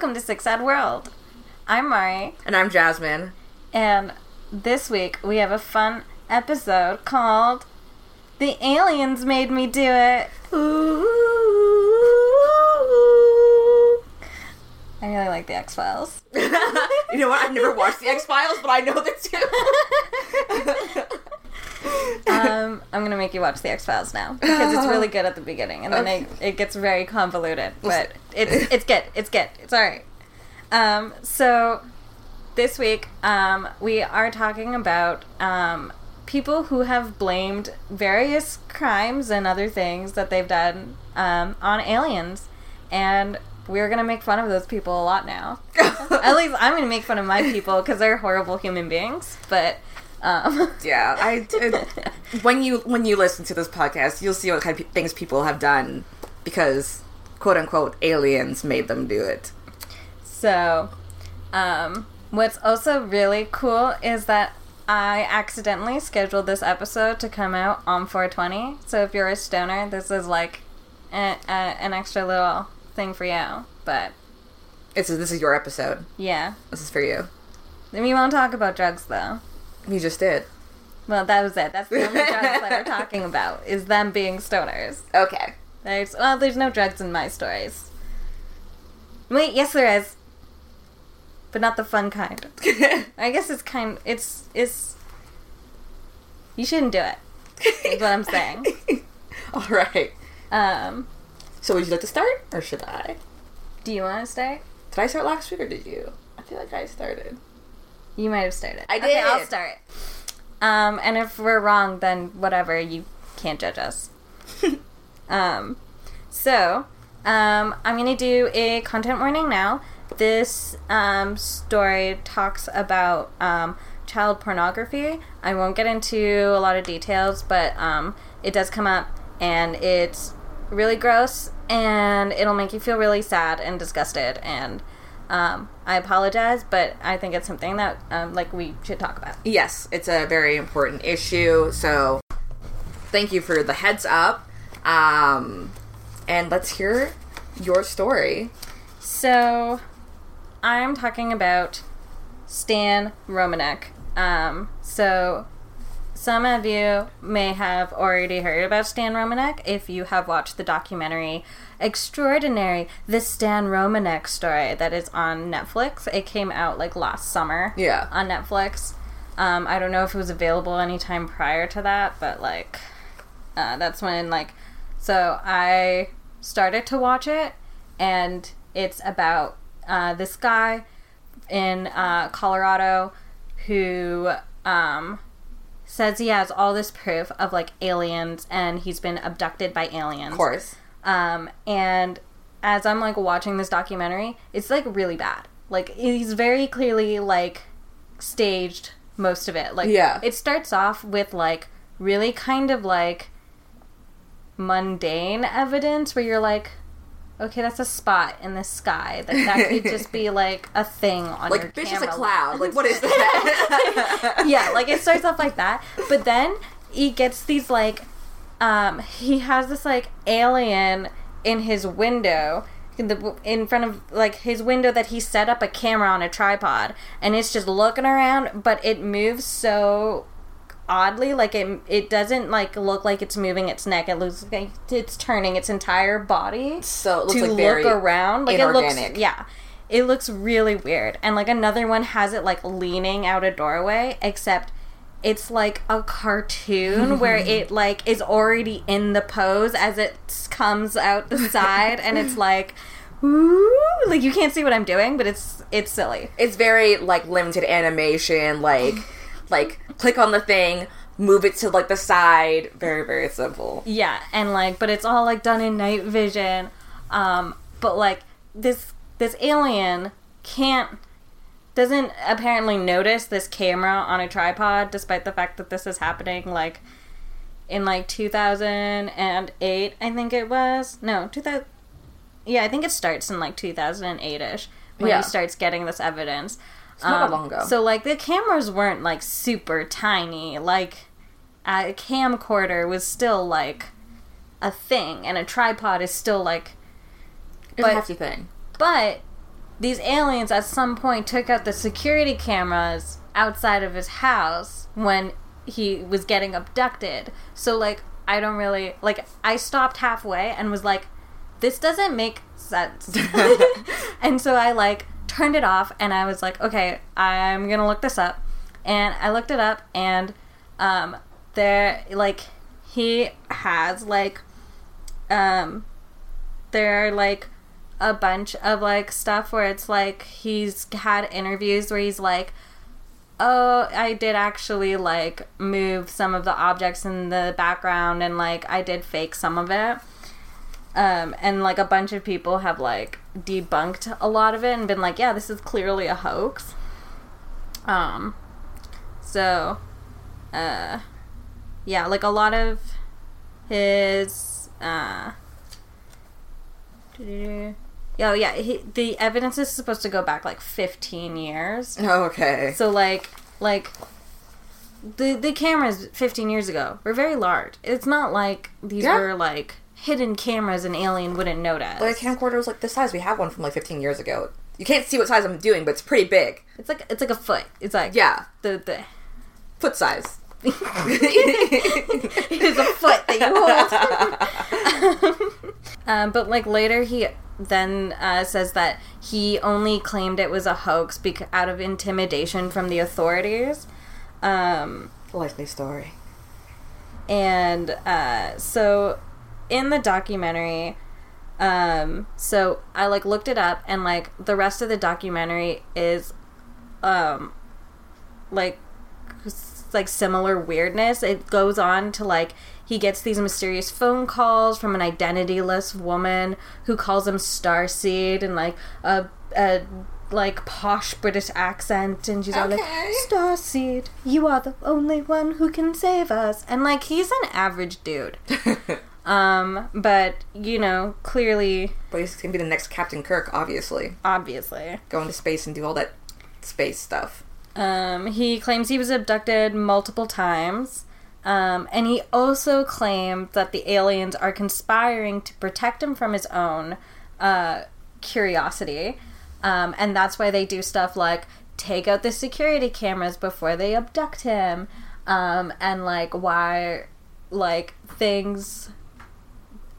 Welcome to Sick Sad World. I'm Mari, And I'm Jasmine. and this week we have a fun episode called The Aliens Made Me Do It. I really like the X Files. you know what? I've never watched the X Files, but I know the two. um, I'm gonna make you watch the X Files now because it's really good at the beginning, and then Okay. it, it gets very convoluted. But it's it's good. It's good. It's all right. Um, so this week, um, we are talking about um, people who have blamed various crimes and other things that they've done um, on aliens, and we're gonna make fun of those people a lot now. At least I'm gonna make fun of my people because they're horrible human beings. But um, yeah, I it- when you when you listen to this podcast, you'll see what kind of pe- things people have done because quote unquote aliens made them do it. So, um, what's also really cool is that I accidentally scheduled this episode to come out on 420. So if you're a stoner, this is like a, a, an extra little thing for you. But It's this is your episode. yeah, This is for you. then we won't talk about drugs though. You just did. Well, that was it. That's the only drugs that we're talking about is them being stoners. Okay. There's well, there's no drugs in my stories. Wait, yes there is, but not the fun kind. I guess it's kind. It's it's. You shouldn't do it. Is what I'm saying. All right. Um, So would you like to start, or should I? do you want to start? Did I start last week, or did you? I feel like I started. You might have started. I did. Okay, I'll start. Um, and if we're wrong, then whatever. You can't judge us. Um, so, um, I'm going to do a content warning now. This um, story talks about um, child pornography. I won't get into a lot of details, but um, it does come up, and it's really gross, and it'll make you feel really sad and disgusted. And um, I apologize, but I think it's something that um, like we should talk about. Yes, it's a very important issue. So, thank you for the heads up. Um, and let's hear your story. So, I'm talking about Stan Romanek. Um, so, some of you may have already heard about Stan Romanek if you have watched the documentary Extraordinary, the Stan Romanek story that is on Netflix. It came out like last summer Yeah. on Netflix. Um, I don't know if it was available anytime prior to that, but like, uh, that's when like, so I started to watch it, and it's about uh, this guy in uh, Colorado who um, says he has all this proof of like aliens, and he's been abducted by aliens. Of course. Um, and as I'm like watching this documentary, it's like really bad. Like he's very clearly like staged most of it. Like Yeah. it starts off with like really kind of like mundane evidence where you're like, okay, that's a spot in the sky. That that could just be like a thing on your Like, bitch is a cloud. Like, what is that? yeah, like it starts off like that, but then he gets these like, um, he has this like alien in his window. In, the, in front of like his window that he set up a camera on a tripod and it's just looking around but it moves so oddly like it it doesn't like look like it's moving its neck. It looks like it's turning its entire body So it looks to like very look around. Like it inorganic. looks yeah. It looks really weird. And like another one has it like leaning out a doorway except it's like a cartoon where it like is already in the pose as it comes out the side. And it's like ooh, like you can't see what i'm doing but it's it's silly. It's very like limited animation. Like, like click on the thing, move it to like the side. Very very simple. Yeah, and like, but it's all like done in night vision. Um, but like this this alien can't doesn't apparently notice this camera on a tripod, despite the fact that this is happening like in like 2008, I think it was. No, 2000. Yeah, I think it starts in like 2008 ish when Yeah. he starts getting this evidence. It's not that um, long ago. So like the cameras weren't like super tiny. Like a camcorder was still like a thing, and a tripod is still like It's But- a hefty thing. but these aliens at some point took out the security cameras outside of his house when he was getting abducted. So like I don't really like I stopped halfway and was like this doesn't make sense. and so I like turned it off and I was like okay, I'm to look this up. And I looked it up and um there like he has like um there are like a bunch of like stuff where it's like he's had interviews where he's like oh i did actually like move some of the objects in the background and like i did fake some of it um, and like a bunch of people have like debunked a lot of it and been like yeah this is clearly a hoax um so uh yeah like a lot of his uh Oh yeah, he, the evidence is supposed to go back like 15 years. Oh, okay. So like like the the cameras 15 years ago were very large. It's not like these Yeah. were like hidden cameras an alien wouldn't notice. Like a camcorder was like this size. We have one from like 15 years ago. You can't see what size I'm doing, but it's pretty big. it's like it's like a foot. It's like Yeah, the the foot size. it is a foot that you hold. um, but like later, he then uh, says that he only claimed it was a hoax bec- out of intimidation from the authorities. Um, Likely story. and uh, so in the documentary, um, so I like looked it up, and like the rest of the documentary is, um, like like similar weirdness. It goes on to like he gets these mysterious phone calls from an identityless woman who calls him Starseed and like a, a like posh British accent, and she's all like Starseed, you are the only one who can save us. And like he's an average dude. Um, but you know, clearly, But he's gonna be the next Captain Kirk, obviously. obviously. Go into space and do all that space stuff. Um, he claims he was abducted multiple times. Um, and he also claimed that the aliens are conspiring to protect him from his own uh, curiosity. Um, and that's why they do stuff like take out the security cameras before they abduct him. Um, and like why, like, things.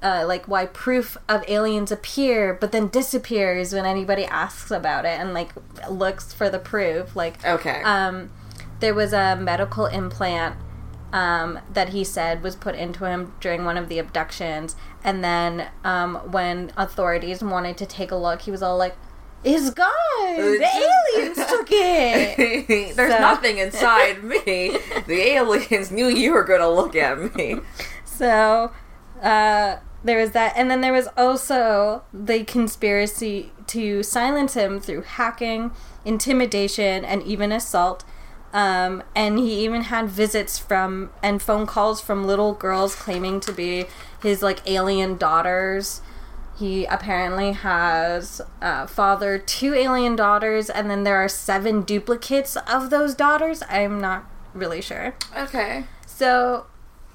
Uh, like why proof of aliens appear but then disappears when anybody asks about it and like looks for the proof like Okay. um, there was a medical implant um, that he said was put into him during one of the abductions. And then um, when authorities wanted to take a look, he was all like, "It's gone. The aliens took it." There's So- nothing inside me. The aliens knew you were gonna look at me. So uh, there was that, and then there was also the conspiracy to silence him through hacking, intimidation, and even assault. Um, and he even had visits from and phone calls from little girls claiming to be his like alien daughters. He apparently has uh, fathered two alien daughters, and then there are seven duplicates of those daughters. I'm not really sure. Okay. So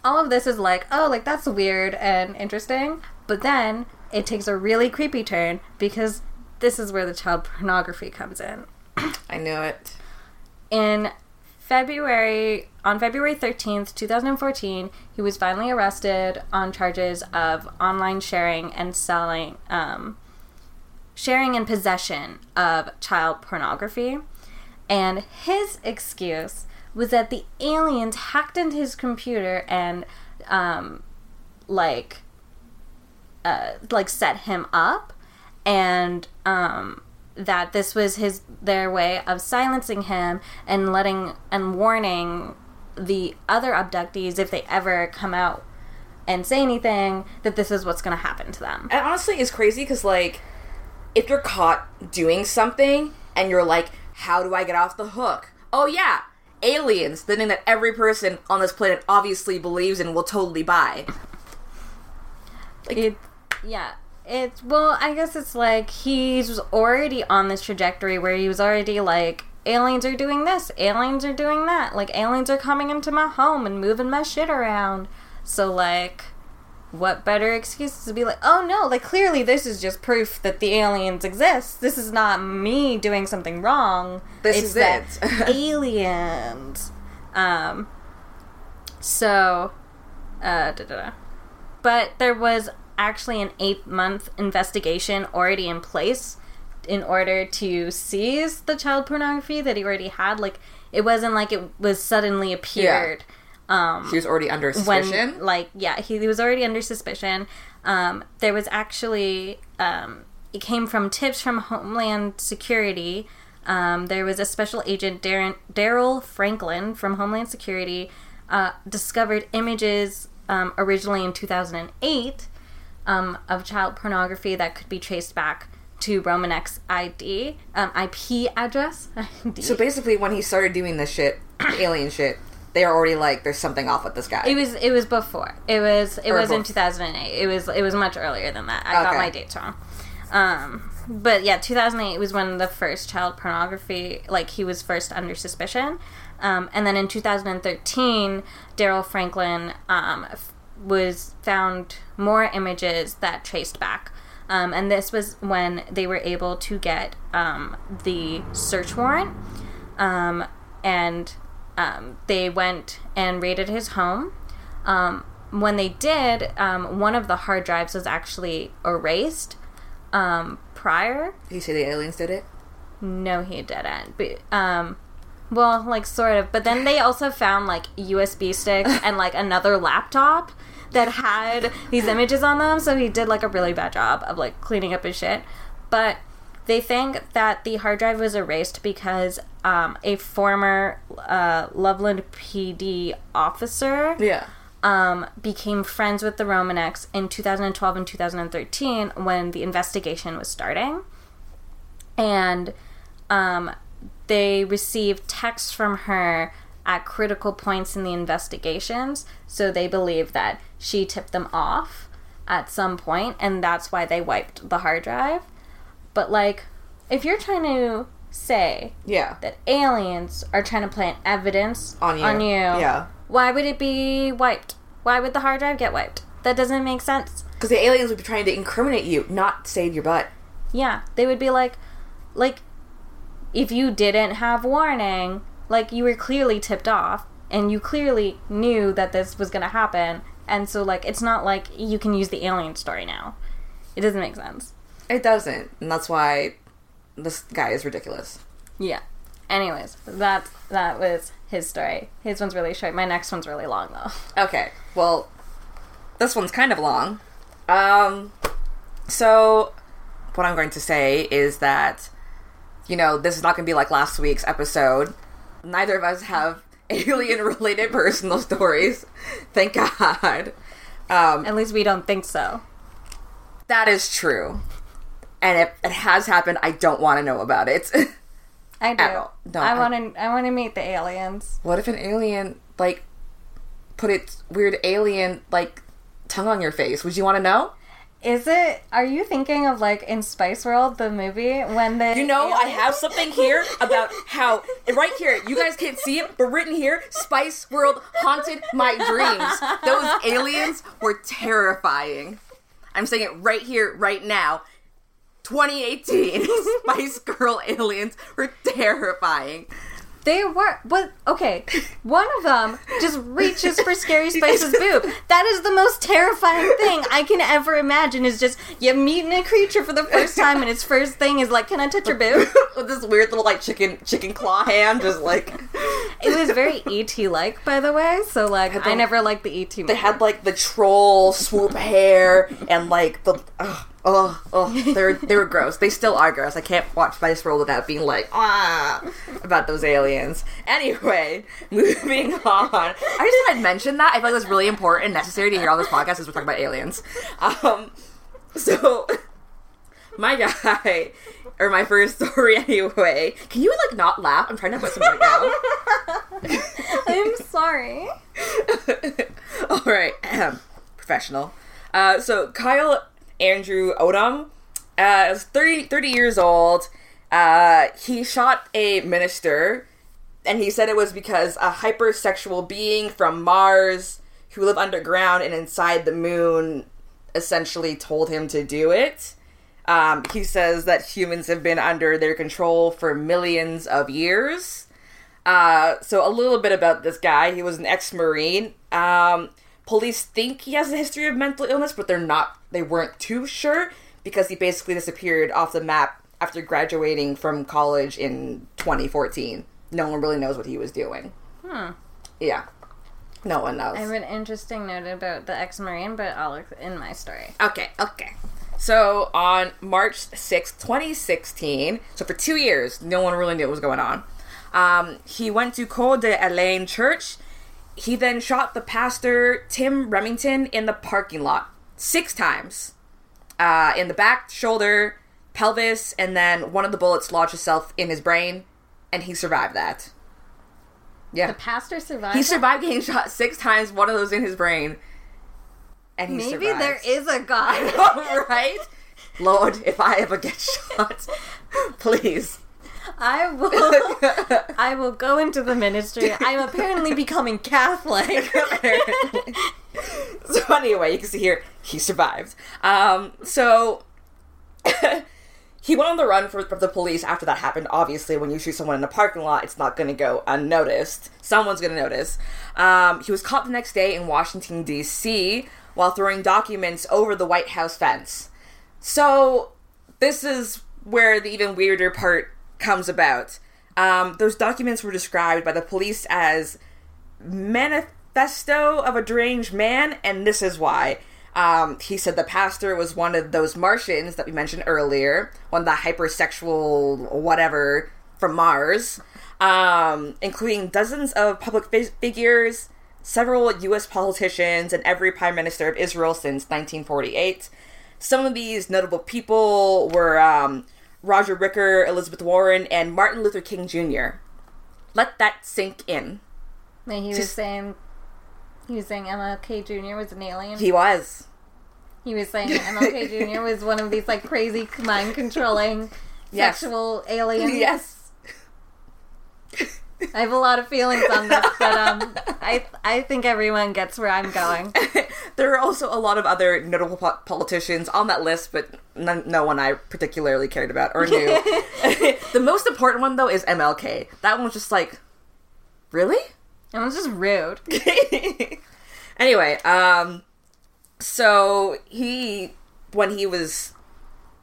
all of this is like, oh, like that's weird and interesting. But then it takes a really creepy turn because this is where the child pornography comes in. I knew it. In February, on February 13th, 2014, he was finally arrested on charges of online sharing and selling, um, sharing and possession of child pornography. And his excuse was that the aliens hacked into his computer and, um, like, uh, like set him up, and um, that this was his their way of silencing him and letting and warning the other abductees if they ever come out and say anything that this is what's going to happen to them. And honestly, it's crazy because like, if you're caught doing something and you're like, "How do I get off the hook?" Oh yeah, aliens. The thing that every person on this planet obviously believes and will totally buy. Like, It, yeah. It's well, I guess it's like he's already on this trajectory where he was already like aliens are doing this, aliens are doing that, like aliens are coming into my home and moving my shit around. So like, what better excuse to be like, oh no, like clearly this is just proof that the aliens exist. This is not me doing something wrong. This it's is that it." aliens. Um. So, uh, da, da, da. but there was actually an eight month investigation already in place in order to seize the child pornography that he already had. Like it wasn't like it was suddenly appeared. Um, He was already under suspicion. when like yeah he, he was already under suspicion um, there was actually um, it came from tips from homeland security um, there was a special agent daryl franklin from homeland security uh, discovered images um, originally in 2008 um, of child pornography that could be traced back to Romanek's ID, um, IP address. ID. so basically, when he started doing this shit, alien shit, they were already like, "There's something off with this guy." It was it was before. It was it Or was in 2008. It was it was much earlier than that. I got my dates wrong. Um, but yeah, 2008 was when the first child pornography like he was first under suspicion. Um, and then in 2013, Daryl Franklin um, f- was found more images that traced back. Um, and this was when they were able to get um, the search warrant. Um, and um, they went and raided his home. Um, when they did, um, one of the hard drives was actually erased um, prior. You say the aliens did it? No, he didn't. But, um, well, like sort of. But then they also found like USB sticks and like another laptop that had these images on them. So he did like a really bad job of like cleaning up his shit. But they think that the hard drive was erased because um, a former uh, Loveland PD officer Yeah. um, became friends with the Romaneks in 2012 and 2013 when the investigation was starting. And um, they received texts from her at critical points in the investigations. So they believe that she tipped them off at some point, and that's why they wiped the hard drive. But, like, if you're trying to say Yeah. that aliens are trying to plant evidence On you. on you Yeah. why would it be wiped? Why would the hard drive get wiped? That doesn't make sense. Because the aliens would be trying to incriminate you, not save your butt. Yeah, they would be like, like, if you didn't have warning, like you were clearly tipped off, and you clearly knew that this was gonna happen, and so like it's not like you can use the alien story now. It doesn't make sense. It doesn't, and that's why this guy is ridiculous. Yeah. Anyways, that that was his story. His one's really short. My next one's really long though. Okay, well, this one's kind of long. Um, so what I'm going to say is that, you know, this is not going to be like last week's episode. Neither of us have alien-related personal stories, thank God. Um, At least we don't think so. that is true, and if it has happened, I don't want to know about it. I do. No, I I- want to. I want to meet the aliens. what if an alien like put its weird alien like tongue on your face? Would you want to know? Is it? Are you thinking of like in Spice World, the movie, when the You know, I have something here about how right here. You guys can't see it, but written here, Spice World haunted my dreams. Those aliens were terrifying. I'm saying it right here, right now. 2018 Spice Girl aliens were terrifying. They were, but okay. One of them just reaches for Scary Spice's boob. That is the most terrifying thing I can ever imagine. Is just you meeting a creature for the first time, and its first thing is like, "Can I touch your boob?" With this weird little like chicken chicken claw hand, just like It was very ET like, by the way. So like, I never liked the ET. they had like the troll swoop hair and like the oh oh oh they're they were gross. They still are gross. I can't watch Spice World without being like ah about those aliens. Anyway, moving on. I just thought I'd mention that. I feel like it's really important and necessary to hear on this podcast as we're talking about aliens. Um, so my guy or my first story anyway. Can you like not laugh? I'm trying to put something right now. I'm sorry. All right, professional. Uh, so Kyle Andrew Odom uh, is 30, 30 years old. Uh, he shot a minister, and he said it was because a hypersexual being from Mars who live underground and inside the moon essentially told him to do it. Um, he says that humans have been under their control for millions of years. Uh, so a little bit about this guy. He was an ex-marine. Um, police think he has a history of mental illness, but they're not. They weren't too sure because he basically disappeared off the map after graduating from college in 2014. No one really knows what he was doing. Hmm. Yeah, no one knows. I have an interesting note about the ex-marine, but I'll look in my story. Okay, okay. So on March 6th, 2016, so for two years, no one really knew what was going on. Um, he went to Coeur d'Alene Church. He then shot the pastor, Tim Remington, in the parking lot six times. Uh, in the back, shoulder, pelvis, and then one of the bullets lodged itself in his brain, and he survived that. Yeah. The pastor survived. He survived getting shot six times, one of those in his brain. And he Maybe survived. there is a God. right? Lord, if I ever get shot, please. I will. I will go into the ministry. I'm apparently becoming Catholic. so anyway, you can see here he survived. Um, so he went on the run for, for the police after that happened. Obviously, when you shoot someone in a parking lot, it's not going to go unnoticed. Someone's going to notice. Um, he was caught the next day in Washington D.C. while throwing documents over the White House fence. So this is where the even weirder part comes about. Um, those documents were described by the police as manifesto of a deranged man, and this is why. Um, he said the pastor was one of those Martians that we mentioned earlier, one of the hypersexual whatever from Mars, um, including dozens of public fi- figures, several U.S. politicians, and every prime minister of Israel since 1948. Some of these notable people were um, Roger Ricker, Elizabeth Warren, and Martin Luther King Jr. Let that sink in. And he was saying. He was saying MLK Jr. was an alien. He was. He was saying MLK Jr. was one of these like crazy mind controlling Yes. sexual aliens. Yes. I have a lot of feelings on this, but um, I I think everyone gets where I'm going. there are also a lot of other notable po- politicians on that list, but none, no one I particularly cared about or knew. the most important one, though, is MLK. That one was just like, really? It was just rude. anyway, um, so he, when he was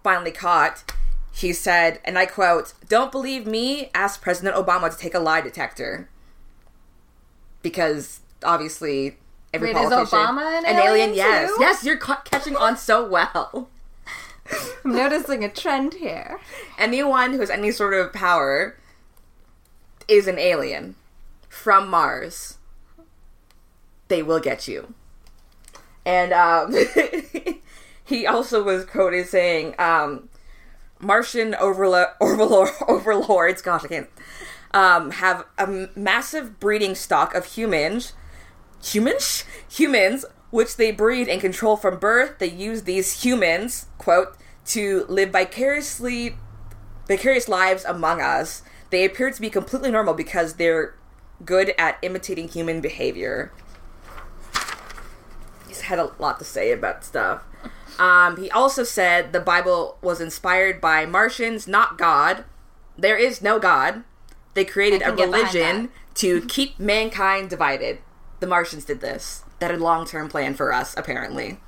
finally caught, he said, and I quote, "Don't believe me? Ask President Obama to take a lie detector." Because obviously, every Wait, is Obama an alien Yes, too? yes, you're ca- catching on so well. I'm noticing a trend here. Anyone who has any sort of power is an alien from Mars. They will get you. And um, he also was quoted saying, um, Martian overlo- overlord- overlords, gosh, I can't, um, have a massive breeding stock of humans, humans? Humans, which they breed and control from birth. They use these humans, quote, to live vicariously, vicarious lives among us. They appear to be completely normal because they're good at imitating human behavior. He's had a lot to say about stuff. Um, he also said the Bible was inspired by Martians, not God. There is no God. They created a can get behind religion to keep mankind divided. The Martians did this. That had a long term plan for us, apparently.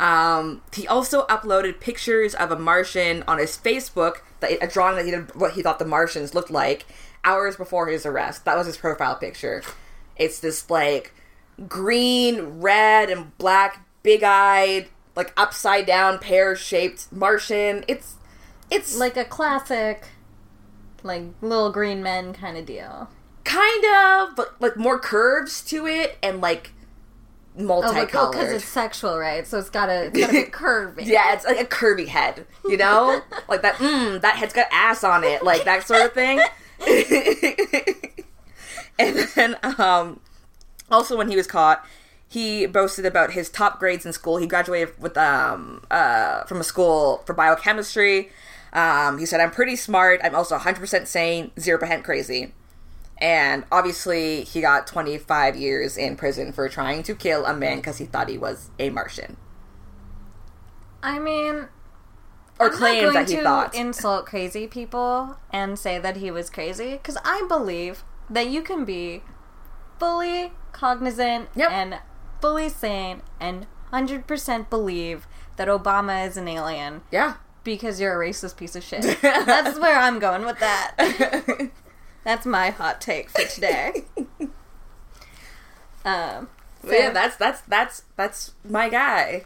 Um, he also uploaded pictures of a Martian on his Facebook, that a drawing that he did, what he thought the Martians looked like, hours before his arrest. That was his profile picture. It's this like green, red, and black, big-eyed, like upside down, pear-shaped Martian. It's it's like a classic, like little green men kind of deal. kind of, but like more curves to it, and like Oh, like, oh, multicolored. because it's sexual, right? So it's gotta be curvy. Yeah, it's like a curvy head, you know? like that, mm, that head's got ass on it, like that sort of thing. and then, um, also when he was caught, he boasted about his top grades in school. He graduated with, um, uh, from a school for biochemistry. Um, he said, I'm pretty smart. I'm also 100% sane, 0% crazy. And obviously, he got 25 years in prison for trying to kill a man because he thought he was a Martian. I mean, Or I'm going that he to thought. insult crazy people and say that he was crazy because I believe that you can be fully cognizant Yep. and fully sane and 100% believe that Obama is an alien yeah. because you're a racist piece of shit. That's where I'm going with that. That's my hot take for today. Um, But yeah, that's that's that's that's my guy.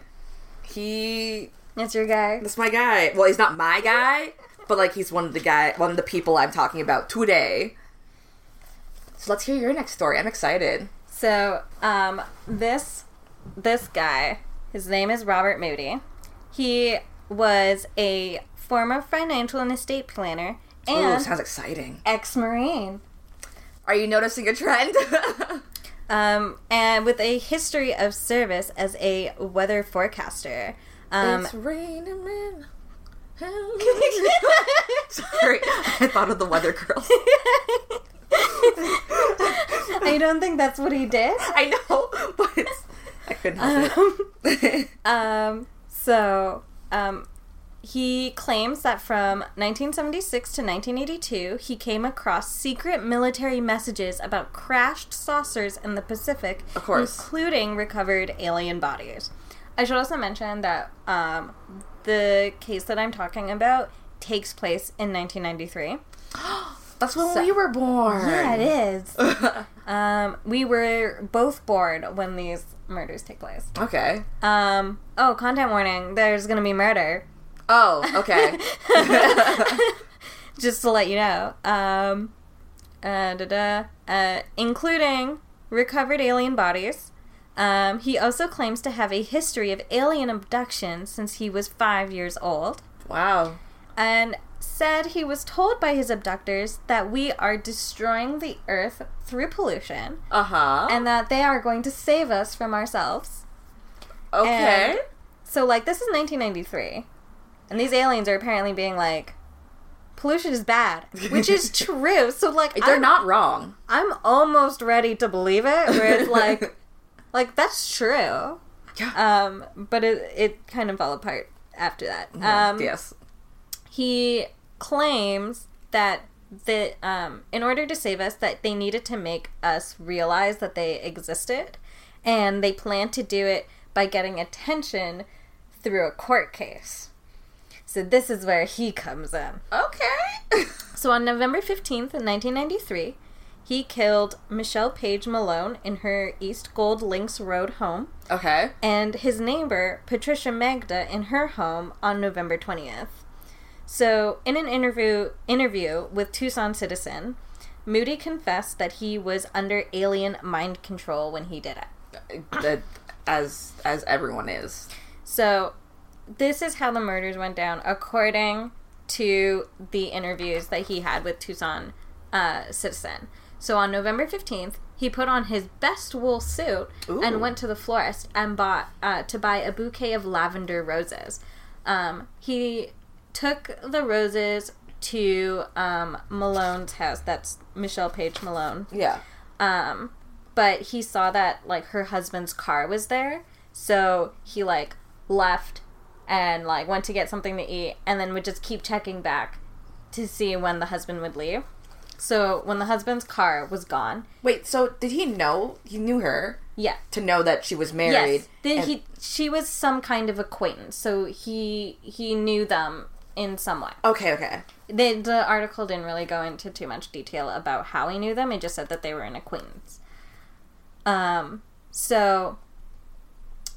He that's your guy. that's my guy. Well, he's not my guy, but like he's one of the guy one of the people I'm talking about today. So let's hear your next story. I'm excited. So, um, this this guy, his name is Robert Moody. He was a former financial and estate planner Ooh, and sounds exciting. ex-marine, Are you noticing a trend? um, and with a history of service as a weather forecaster. Um, it's raining men. Sorry, I thought of the Weather Girls. I don't think that's what he did. I know, but I couldn't help it. Um, so, um, he claims that from 1976 to 1982, he came across secret military messages about crashed saucers in the Pacific, Of course. including recovered alien bodies. I should also mention that um, the case that I'm talking about takes place in 1993. That's when So- we were born. Yeah, it is. um, we were both born when these murders take place. Okay. Um, oh, content warning. There's gonna be murder. Oh, okay. Just to let you know. Um, uh, da, da, uh, including recovered alien bodies. Um, he also claims to have a history of alien abduction since he was five years old. wow. And said he was told by his abductors that we are destroying the earth through pollution Uh huh. and that they are going to save us from ourselves. Okay. and- So, like, this is 1993. And these aliens are apparently being like, pollution is bad, which is true. So, like, They're I'm, not wrong. I'm almost ready to believe it, where it's like, like, that's true. Yeah. Um, but it, it kind of fell apart after that. Um, yes. he claims that that um, in order to save us that they needed to make us realize that they existed and they planned to do it by getting attention through a court case so this is where he comes in Okay. so on november 15th 1993 he killed michelle page malone in her east golf links road home okay. and his neighbor Patricia Magda in her home on November 20th. So, in an interview interview with Tucson Citizen, Moody confessed that he was under alien mind control when he did it. That- as as everyone is. So, this is how the murders went down according to the interviews that he had with Tucson uh, Citizen. So, on November 15th, he put on his best wool suit Ooh. and went to the florist and bought uh, to buy a bouquet of lavender roses. Um, he took the roses to um, Malone's house. That's Michelle Page Malone. Yeah. Um, but he saw that like her husband's car was there, so he like left and like went to get something to eat, and then would just keep checking back to see when the husband would leave. So when the husband's car was gone, Wait. So did he know? He knew her yeah, to know that she was married. yes, the, and- he she was some kind of acquaintance, so he he knew them in some way. Okay. Okay. The, the article didn't really go into too much detail about how he knew them. It just said that they were an acquaintance. Um, so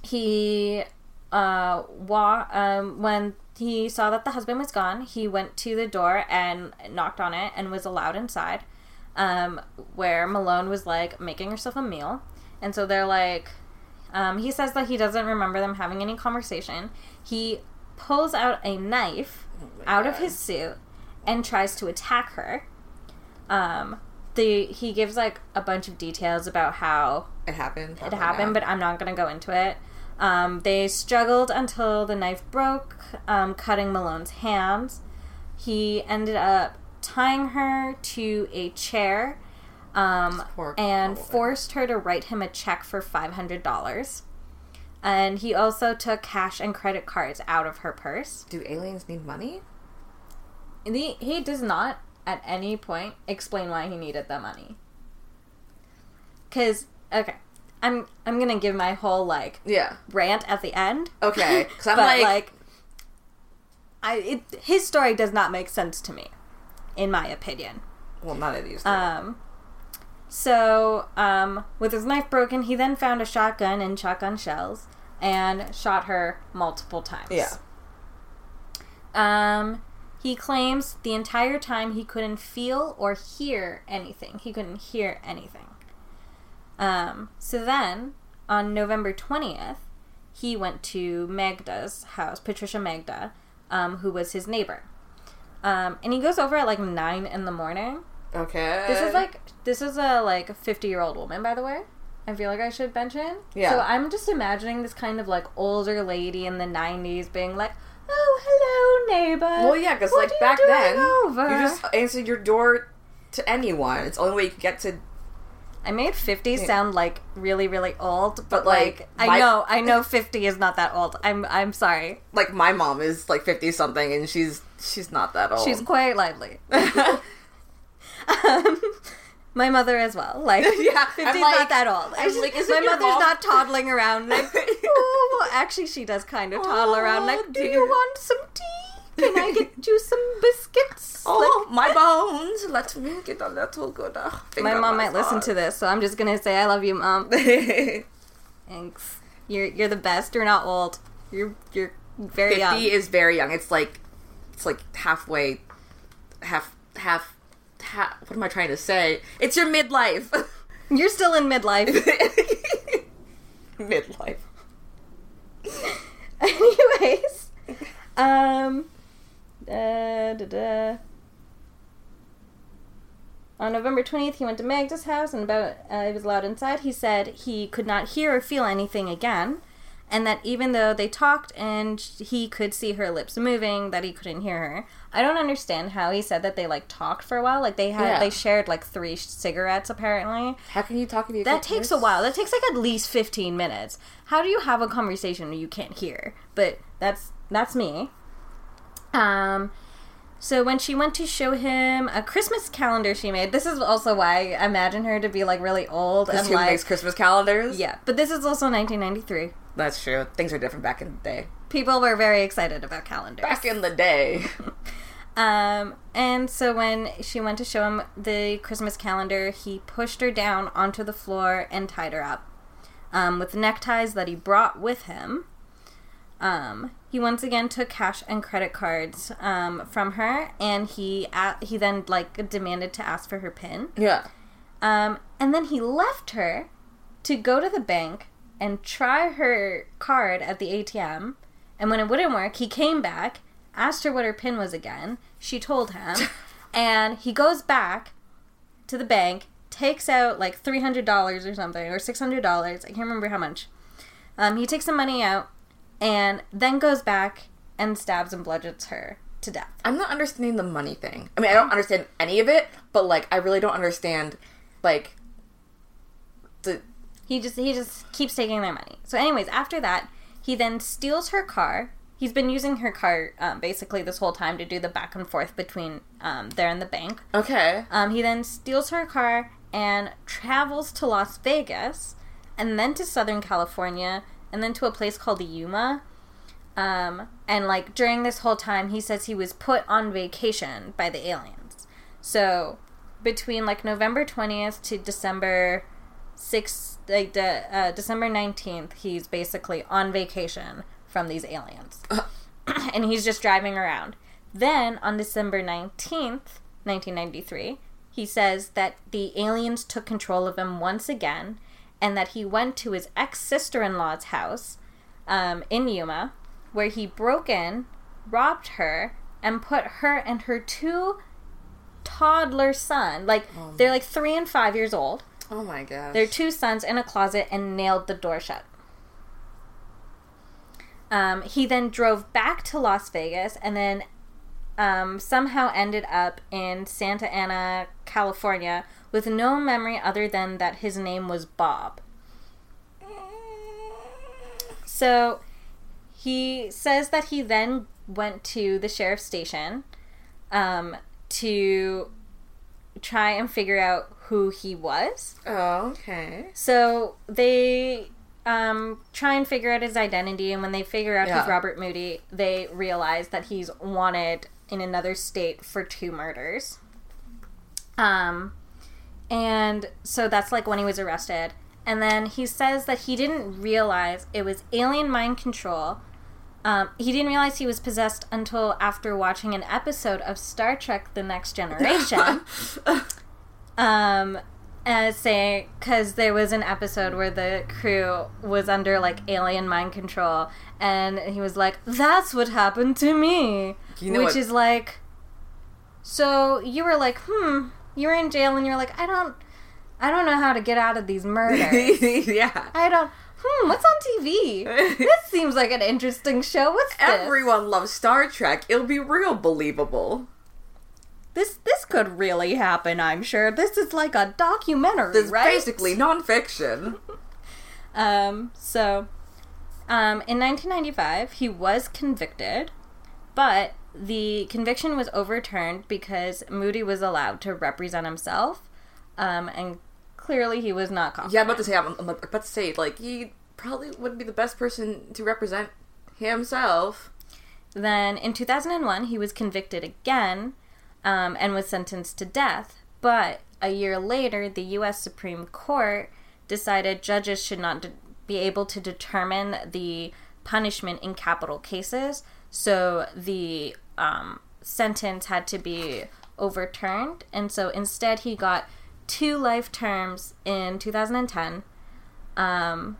he uh wa- um when he saw that the husband was gone, he went to the door and knocked on it and was allowed inside. Um, where Malone was like making herself a meal, and so they're like, um, he says that he doesn't remember them having any conversation. He pulls out a knife out of his suit and tries to attack her. Um, the he gives like a bunch of details about how It happened. it happened, but I'm not going to go into it. Um, they struggled until the knife broke, um, cutting Malone's hands. He ended up tying her to a chair um, and forced her to write him a check for five hundred dollars. And he also took cash and credit cards out of her purse. Do aliens need money? And he, he does not at any point explain why he needed the money. Cause okay, I'm I'm gonna give my whole like Yeah. rant at the end. Okay. Because I'm but like, like, I it, his story does not make sense to me, in my opinion. well, none of these. Um, so um, with his knife broken, he then found a shotgun and shotgun shells and shot her multiple times. yeah. Um, he claims the entire time he couldn't feel or hear anything. He couldn't hear anything. Um, so then, on November 20th, he went to Magda's house, Patricia Magda, um, who was his neighbor. Um, and he goes over at like 9 in the morning. Okay. This is like, this is a like 50 year old woman, by the way. I feel like I should mention. Yeah. So I'm just imagining this kind of like older lady in the 90s being like, oh, hello, neighbor. Well, yeah, because like back then, over? you just answered your door to anyone. It's the only way you could get to. I made 50 sound like really, really old, but, But, like, like, I know, I know 50 is not that old. I'm, I'm sorry. Like my mom is like fifty something, and she's she's not that old. She's quite lively. um, my mother as well. Like, Yeah, 50's I'm not like- that old. I'm like, my mother's mom- not toddling around like, oh, well, actually, she does kind of toddle around like, Oh, do you want some tea? Can I get you some biscuits? Oh, my bones! Let me get a little good. Uh, my mom might listen to this, so I'm just gonna say I love you, mom. Thanks. You're you're the best. You're not old. You're you're very Fifty young. is very young. It's like it's like halfway, half half. Half what am I trying to say? It's your midlife. You're still in midlife. midlife. Anyways, um, da, da, da. On November 20th, he went to Magda's house and about uh, he was allowed inside. He said he could not hear or feel anything again, and that even though they talked and he could see her lips moving, that he couldn't hear her. I don't understand how he said that they like talked for a while. Like they had Yeah. they shared like three cigarettes apparently. How can you talk if you That takes a while. That takes like at least 15 minutes. How do you have a conversation you can't hear? But that's that's me. Um so when she went to show him a Christmas calendar she made, this is also why I imagine her to be like really old and like makes Christmas calendars? yeah, but this is also 1993. That's true. Things are different back in the day. People were very excited about calendars. Back in the day. Um, and so when she went to show him the Christmas calendar, he pushed her down onto the floor and tied her up um, with neckties that he brought with him. Um, he once again took cash and credit cards um, from her, and he a- he then like demanded to ask for her pin. yeah. Um, and then he left her to go to the bank and try her card at the ATM. And when it wouldn't work, he came back, asked her what her pin was again. She told him. and he goes back to the bank, takes out like $300 or something, or $600. I can't remember how much. Um, he takes some money out and then goes back and stabs and bludgeons her to death. I'm not understanding the money thing. I mean, I don't understand any of it, but like, I really don't understand, like, the. He just he just keeps taking their money. So, anyways, after that, he then steals her car. He's been using her car um, basically this whole time to do the back and forth between um, there and the bank. Okay. Um, he then steals her car and travels to Las Vegas, and then to Southern California, and then to a place called Yuma. Um, and like during this whole time, he says he was put on vacation by the aliens. So between like November twentieth to December sixth, like de- uh, December nineteenth, he's basically on vacation from these aliens, and he's just driving around. Then on December nineteenth, nineteen ninety three, he says that the aliens took control of him once again, and that he went to his ex sister in law's house um, in Yuma, where he broke in, robbed her, and put her and her two toddler son, like they're like three and five years old, Oh my gosh. their two sons in a closet and nailed the door shut. Um, he then drove back to Las Vegas and then um, somehow ended up in Santa Ana, California, with no memory other than that his name was Bob. So he says that he then went to the sheriff's station um, to try and figure out who he was. Oh, okay. So they um, try and figure out his identity, and when they figure out Yeah. he's Robert Moody, they realize that he's wanted in another state for two murders. Um, and so that's like when he was arrested. And then he says that he didn't realize it was alien mind control. Um, he didn't realize he was possessed until after watching an episode of Star Trek: The Next Generation. um, as say because there was an episode where the crew was under like alien mind control, and he was like, "That's what happened to me," You know which what- is like, so you were like, "Hmm." You were in jail, and you're like, "I don't, I don't know how to get out of these murders." yeah. I don't. Hmm. What's on TV? this seems like an interesting show. What's this? Everyone loves Star Trek. It'll be real believable. This this could really happen. I'm sure. This is like a documentary, This is right? basically nonfiction. Um, so, um, in 1995, he was convicted, but the conviction was overturned because Moody was allowed to represent himself, um, and clearly he was not confident. Yeah, I'm about to say, I'm, I'm about to say, like, he probably wouldn't be the best person to represent himself. Then in 2001, he was convicted again um, and was sentenced to death. But a year later, the U.S. Supreme Court decided judges should not de- be able to determine the punishment in capital cases. So the um, sentence had to be overturned. And so instead, he got two life terms in 2010. Um,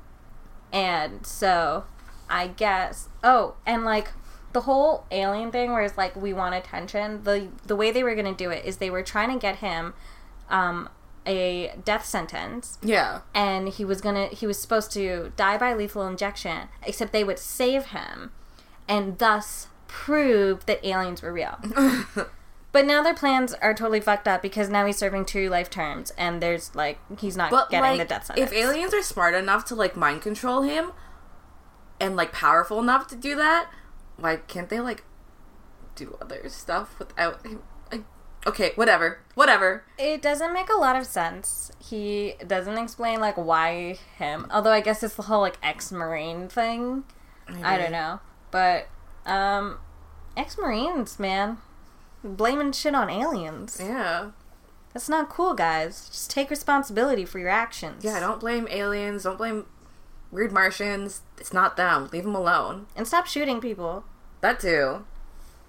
and so I guess oh, and like the whole alien thing where it's like we want attention, the the way they were gonna do it is they were trying to get him um a death sentence Yeah. and he was gonna he was supposed to die by lethal injection, except they would save him and thus prove that aliens were real. But now their plans are totally fucked up because now he's serving two life terms and there's like he's not But, getting like, the death sentence. if aliens are smart enough to, like, mind control him and, like, powerful enough to do that, why can't they, like, do other stuff without him? Like, okay, whatever. Whatever. It doesn't make a lot of sense. He doesn't explain like why him. Although I guess it's the whole like ex-marine thing. I don't know, but um, ex-marines, man, blaming shit on aliens. Yeah. That's not cool, guys. Just take responsibility for your actions. Yeah, don't blame aliens. Don't blame weird Martians. It's not them. Leave them alone. and stop shooting people. That too.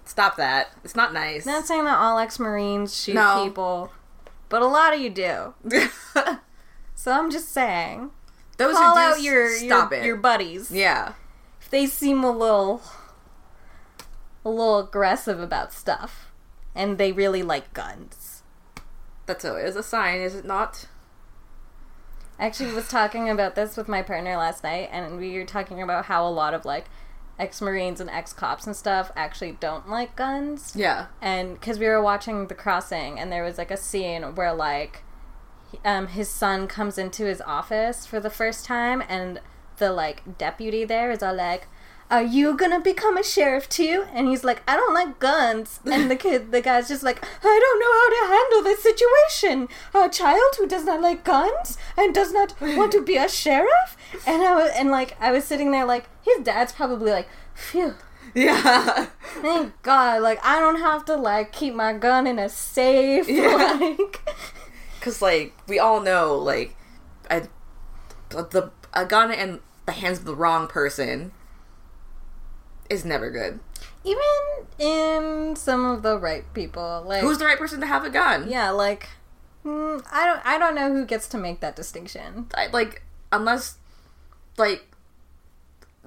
Stop that. It's not nice. Not saying that all ex-marines shoot No. people, but a lot of you do. So I'm just saying, Those call who out your stop your, it. your buddies. yeah. if they seem a little a little aggressive about stuff and they really like guns. That's always a sign, is it not? I actually was talking about this with my partner last night and we were talking about how a lot of like ex-marines and ex-cops and stuff actually don't like guns. Yeah. And cuz we were watching The Crossing and there was like a scene where like um his son comes into his office for the first time and the like deputy there is all like are you gonna become a sheriff too? And he's like, I don't like guns. And the kid, the guy's just like, I don't know how to handle this situation. A child who does not like guns and does not want to be a sheriff. And I was, and like, I was sitting there like, his dad's probably like, phew, Yeah. thank God. Like, I don't have to like keep my gun in a safe. Yeah. Like, Because, like, we all know, like, I, the a gun in the hands of the wrong person is never good. even in some of the right people, like, Who's the right person to have a gun? yeah, like. mm, I don't. I don't know who gets to make that distinction. I, like, unless, like,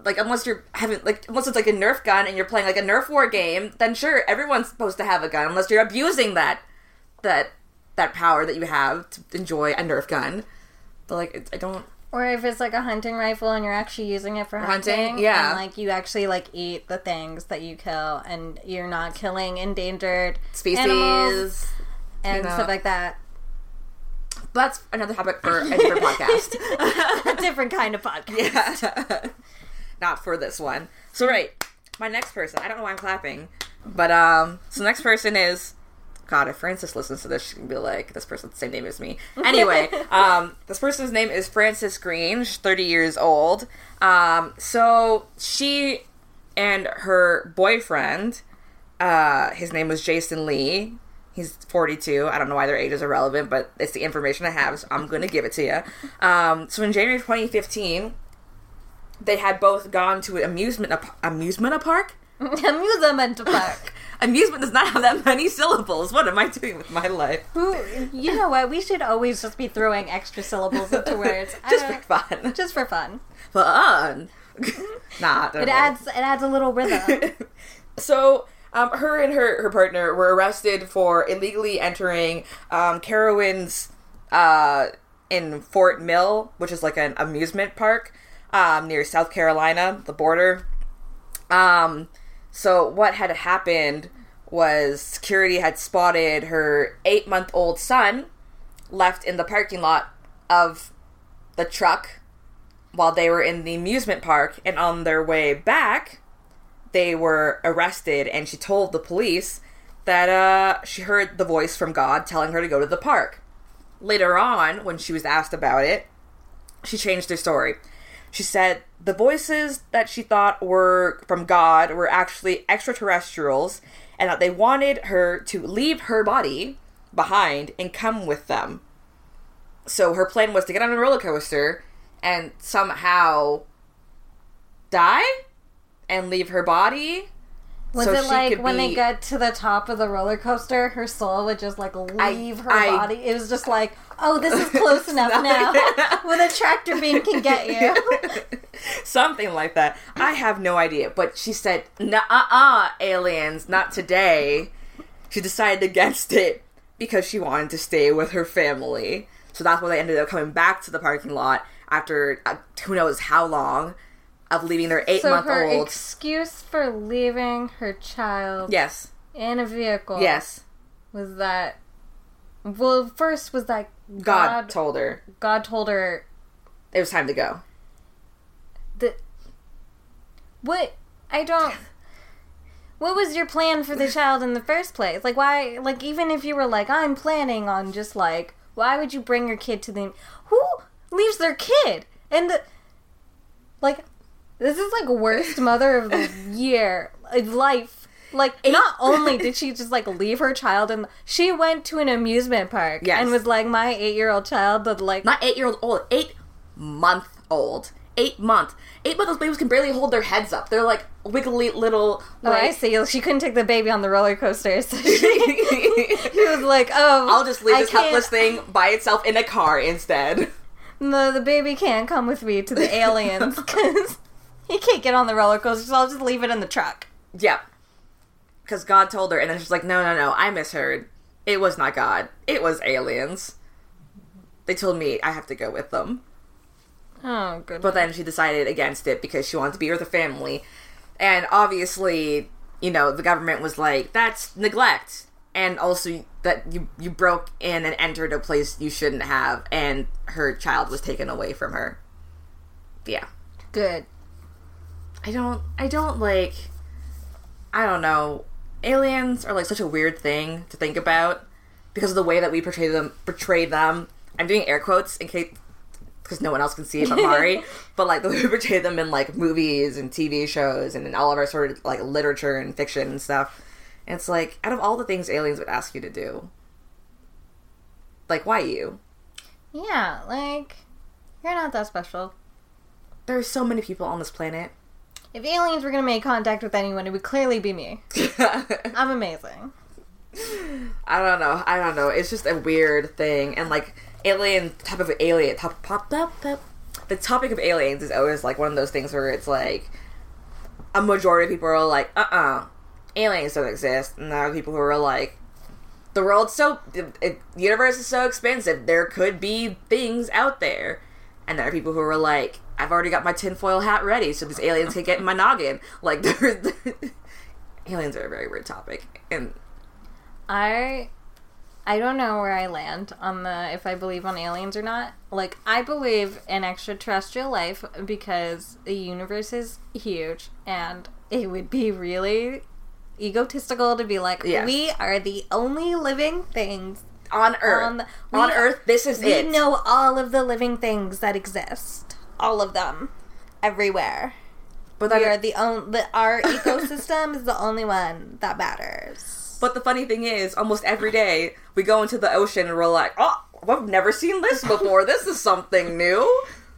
like unless you're having like unless it's like a Nerf gun and you're playing like a Nerf war game, then sure everyone's supposed to have a gun unless you're abusing that that that power that you have to enjoy a Nerf gun. But like, I don't. Or if it's like a hunting rifle and you're actually using it for hunting, Hunting, yeah. and like you actually like eat the things that you kill, and you're not killing endangered Species. animals and you know. stuff like that. That's another topic for a different podcast. a different kind of podcast. Yeah. Not for this one. So right, my next person. I don't know why I'm clapping, but um, so next person is. God, if Frances listens to this, she can be like, "This person's the same name as me." Anyway, um, this person's name is Frances Green. She's 30 years old. Um, so she and her boyfriend, uh, his name was Jason Lee. He's 42. I don't know why their age is irrelevant, but it's the information I have, so I'm going to give it to you. Um, so in January 2015, they had both gone to an amusement ap- amusement park. Amusement park. Amusement does not have that many syllables. What am I doing with my life? Who, you know what? We should always just be throwing extra syllables into words. Just for fun. just for fun. Fun. nah, It worry. adds it adds a little rhythm. so um, her and her, her partner were arrested for illegally entering um, Carowinds uh, in Fort Mill, which is like an amusement park um, near South Carolina, the border. Um, so what had happened was security had spotted her eight month old son left in the parking lot of the truck while they were in the amusement park, and on their way back, they were arrested and she told the police that uh, she heard the voice from God telling her to go to the park. Later on, when she was asked about it, she changed her story. She said the voices that she thought were from God were actually extraterrestrials and that they wanted her to leave her body behind and come with them. So her plan was to get on a roller coaster and somehow die and leave her body. Was so it like when they be- got to the top of the roller coaster, her soul would just like leave her I- body? It was just like, oh, this is close enough now. when a tractor beam can get you. Something like that. I have no idea. But she said, nah, uh uh, aliens, not today. She decided against it because she wanted to stay with her family. So that's why they ended up coming back to the parking lot after uh, who knows how long of leaving their eight so month her old. excuse for leaving her child yes. in a vehicle Yes. was that. Well, first was that God, God, told her God told her it was time to go. The What? I don't. What was your plan for the child in the first place? Like, why? Like, even if you were like, I'm planning on just like, why would you bring your kid to the. Who leaves their kid? And the. Like, this is like worst mother of the year. Uh, life. Like, not only did she just like leave her child and she went to an amusement park Yes. and was like, my eight year old child would like. Not eight year old old, eight month old. Eight month. Eight month old babies can barely hold their heads up. They're like wiggly little. Oh, I see. She couldn't take the baby on the roller coaster, so she, she was like, "Oh, I'll just leave I this can't- helpless thing by itself in a car instead. No, the baby can't come with me to the aliens because he can't get on the roller coaster. So I'll just leave it in the truck." Yeah. Because God told her, and then she's like, no, no, no, I misheard. It was not God. It was aliens. They told me I have to go with them. Oh, good. But then she decided against it because she wanted to be with her family. And obviously, you know, the government was like, that's neglect. And also that you you broke in and entered a place you shouldn't have and her child was taken away from her. Yeah. good. I don't I don't like I don't know. Aliens are like such a weird thing to think about because of the way that we portray them portray them. I'm doing air quotes in case because no one else can see it but Mari. but like the way we portray them in like movies and TV shows and in all of our sort of like literature and fiction and stuff. And it's like out of all the things aliens would ask you to do, like why you? Yeah, like you're not that special. There are so many people on this planet. If aliens were gonna make contact with anyone, it would clearly be me. I'm amazing. I don't know. I don't know. It's just a weird thing, and like alien type of alien top popped up. The topic of aliens is always like one of those things where it's like a majority of people are like, uh, uh aliens don't exist, and there are people who are like, the world's so, the the universe is so expensive, there could be things out there, And there are people who are like, I've already got my tinfoil hat ready, so these aliens can get in my noggin. Like, there's aliens are a very weird topic, and I I don't know where I land on the if I believe on aliens or not. Like I believe in extraterrestrial life because the universe is huge and it would be really egotistical to be like Yes. we are the only living things on Earth, on, on, we- Earth, this is we it. know all of the living things that exist. All of them. Everywhere. but We are the only our ecosystem is the only one that matters. but the funny thing is, almost every day we go into the ocean and we're like, oh, I've never seen this before. this is something new.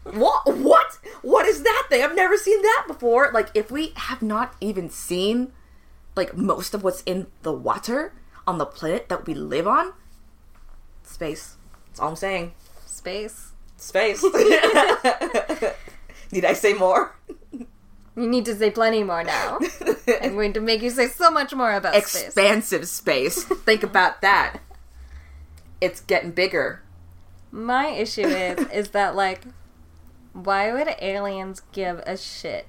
What? What? What is that thing? I've never seen that before. Like, if we have not even seen like most of what's in the water on the planet that we live on, space. That's all I'm saying. Space. Space. Need I say more? You need to say plenty more now. I'm going to make you say so much more about space. Expansive space. Think about that. It's getting bigger. My issue is is that like why would aliens give a shit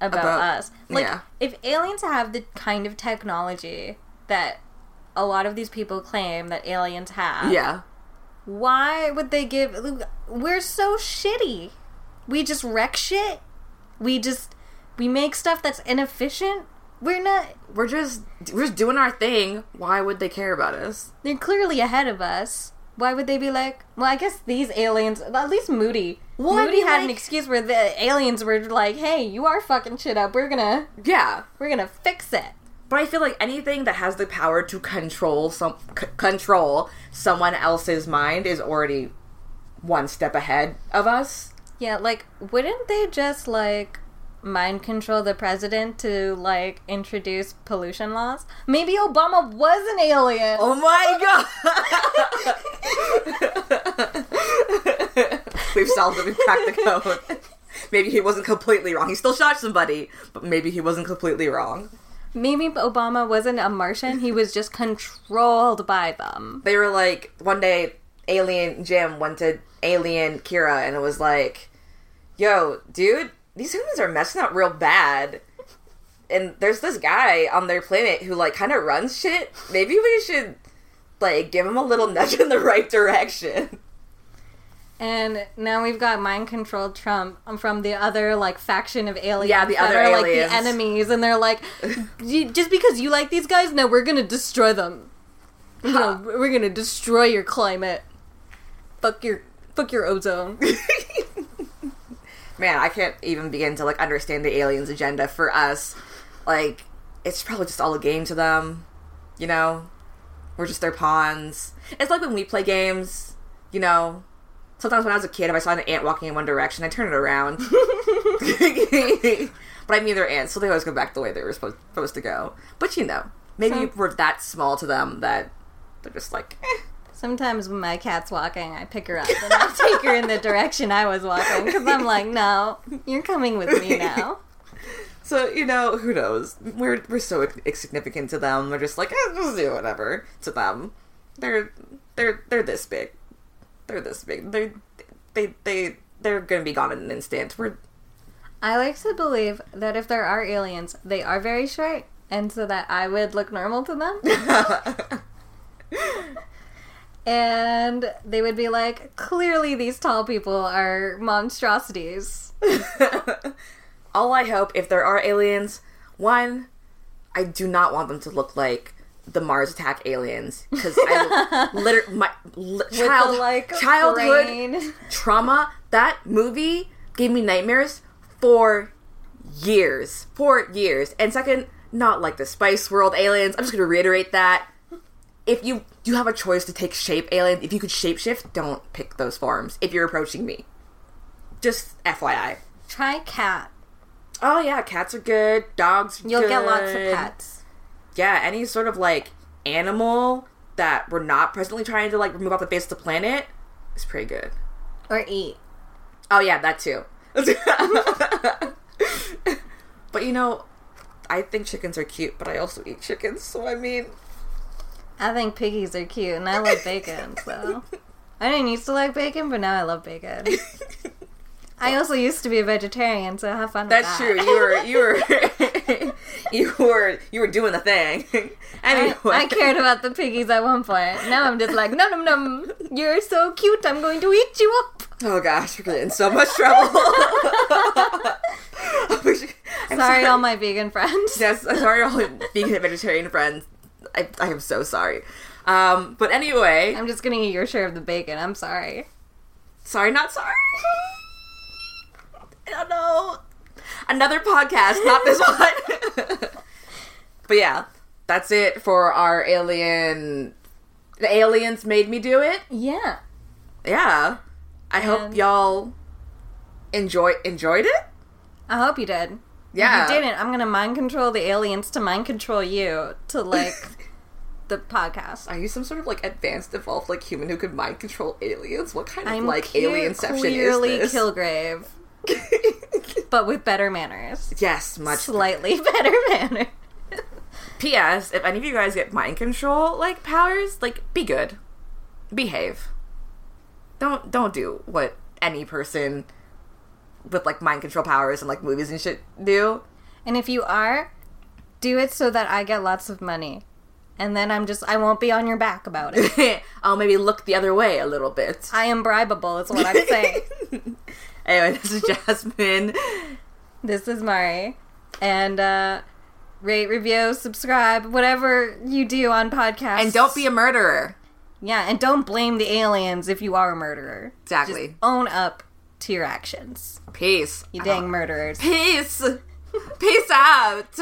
about, About- us? Like yeah. if aliens have the kind of technology that a lot of these people claim that aliens have, Yeah. Why would they give we're so shitty. We just wreck shit. We just we make stuff that's inefficient. We're not We're just we're just doing our thing. Why would they care about us? They're clearly ahead of us. Why would they be like? Well, I guess these aliens. At least Moody. Well, I Moody mean, had an excuse where the aliens were like, "Hey, you are fucking shit up. We're gonna, Yeah. we're gonna fix it." But I feel like anything that has the power to control some c- control someone else's mind is already one step ahead of us. Yeah, like, wouldn't they just like mind control the president to like introduce pollution laws? Maybe Obama was an alien. Oh my god! We've solved it. We've cracked the code. Maybe he wasn't completely wrong. He still shot somebody, but maybe he wasn't completely wrong. Maybe Obama wasn't a Martian. He was just controlled by them. They were like, one day, Alien Jim went to Alien Kira and it was like, yo, dude, these humans are messing up real bad. And there's this guy on their planet who, like, kind of runs shit. Maybe we should, like, give him a little nudge in the right direction. And now we've got mind controlled Trump um, from the other like faction of aliens. Yeah, the that other are, like aliens. the enemies, and they're like, just because you like these guys, no, we're gonna destroy them. We're gonna, we're gonna destroy your climate. Fuck your fuck your ozone. Man, I can't even begin to, like, understand the aliens' agenda for us. Like, it's probably just all a game to them. You know? We're just their pawns. It's like when we play games, you know? Sometimes when I was a kid, if I saw an ant walking in one direction, I turn it around. but I mean, they're ants, so they always go back the way they were supposed, supposed to go. But you know, maybe So- we're that small to them that they're just like, eh. Sometimes when my cat's walking, I pick her up and I take her in the direction I was walking because I'm like, no, you're coming with me now. So you know, who knows? We're we're so insignificant to them. We're just like, eh, just do whatever to them. They're they're they're this big. They're this big. They they they they're gonna be gone in an instant. We're I like to believe that if there are aliens, they are very short, and so that I would look normal to them. and they would be like, clearly these tall people are monstrosities. all I hope if there are aliens, one, I do not want them to look like the Mars Attack aliens because I literally my li- child the, like, childhood brain. trauma. That movie gave me nightmares for years, for years. And second, not like the Spice World aliens. I'm just gonna reiterate that. If you do have a choice to take shape alien, if you could shapeshift, don't pick those forms if you're approaching me. Just FYI. Try cat. Oh yeah, cats are good. Dogs. You'll get lots of pets. Yeah, any sort of like animal that we're not presently trying to like remove off the face of the planet is pretty good. Or eat. Oh yeah, that too. but you know, I think chickens are cute, but I also eat chickens, so I mean, I think piggies are cute, and I love bacon, so. I didn't used to like bacon, but now I love bacon. I also used to be a vegetarian, so have fun That's with true. You were you were you were you were doing the thing. anyway, I, I cared about the piggies at one point. Now I'm just like, num num num. You're so cute. I'm going to eat you up. Oh gosh, we're getting in so much trouble. I'm Sorry, all my vegan friends. Yes, I'm sorry, all my vegan and vegetarian friends. I, I am so sorry. Um, but anyway, I'm just gonna eat your share of the bacon. I'm sorry. sorry, not sorry. I don't know. Another podcast, not this one. but yeah, that's it for our alien. The aliens made me do it. Yeah. Yeah, I hope y'all enjoy enjoyed it. I hope you did. Yeah. If you didn't, I'm gonna mind control the aliens to mind control you to like the podcast. Are you some sort of like advanced evolved like human who could mind control aliens? What kind of I'm like alienception clearly is this? Clearly Kilgrave, but with better manners. yes, much. Slightly better manners. P.S. If any of you guys get mind control like powers, like be good, behave. Don't don't do what any person with like mind control powers and like movies and shit do. And if you are, do it so that I get lots of money. And then I'm just, I won't be on your back about it. I'll maybe look the other way a little bit. I am bribable, is what I'm saying. Anyway, this is Jasmine. this is Mari. And, uh, rate, review, subscribe, whatever you do on podcasts. And don't be a murderer. Yeah, and don't blame the aliens if you are a murderer. Exactly. Just own up to your actions. Peace. You dang murderers. Peace. Peace out.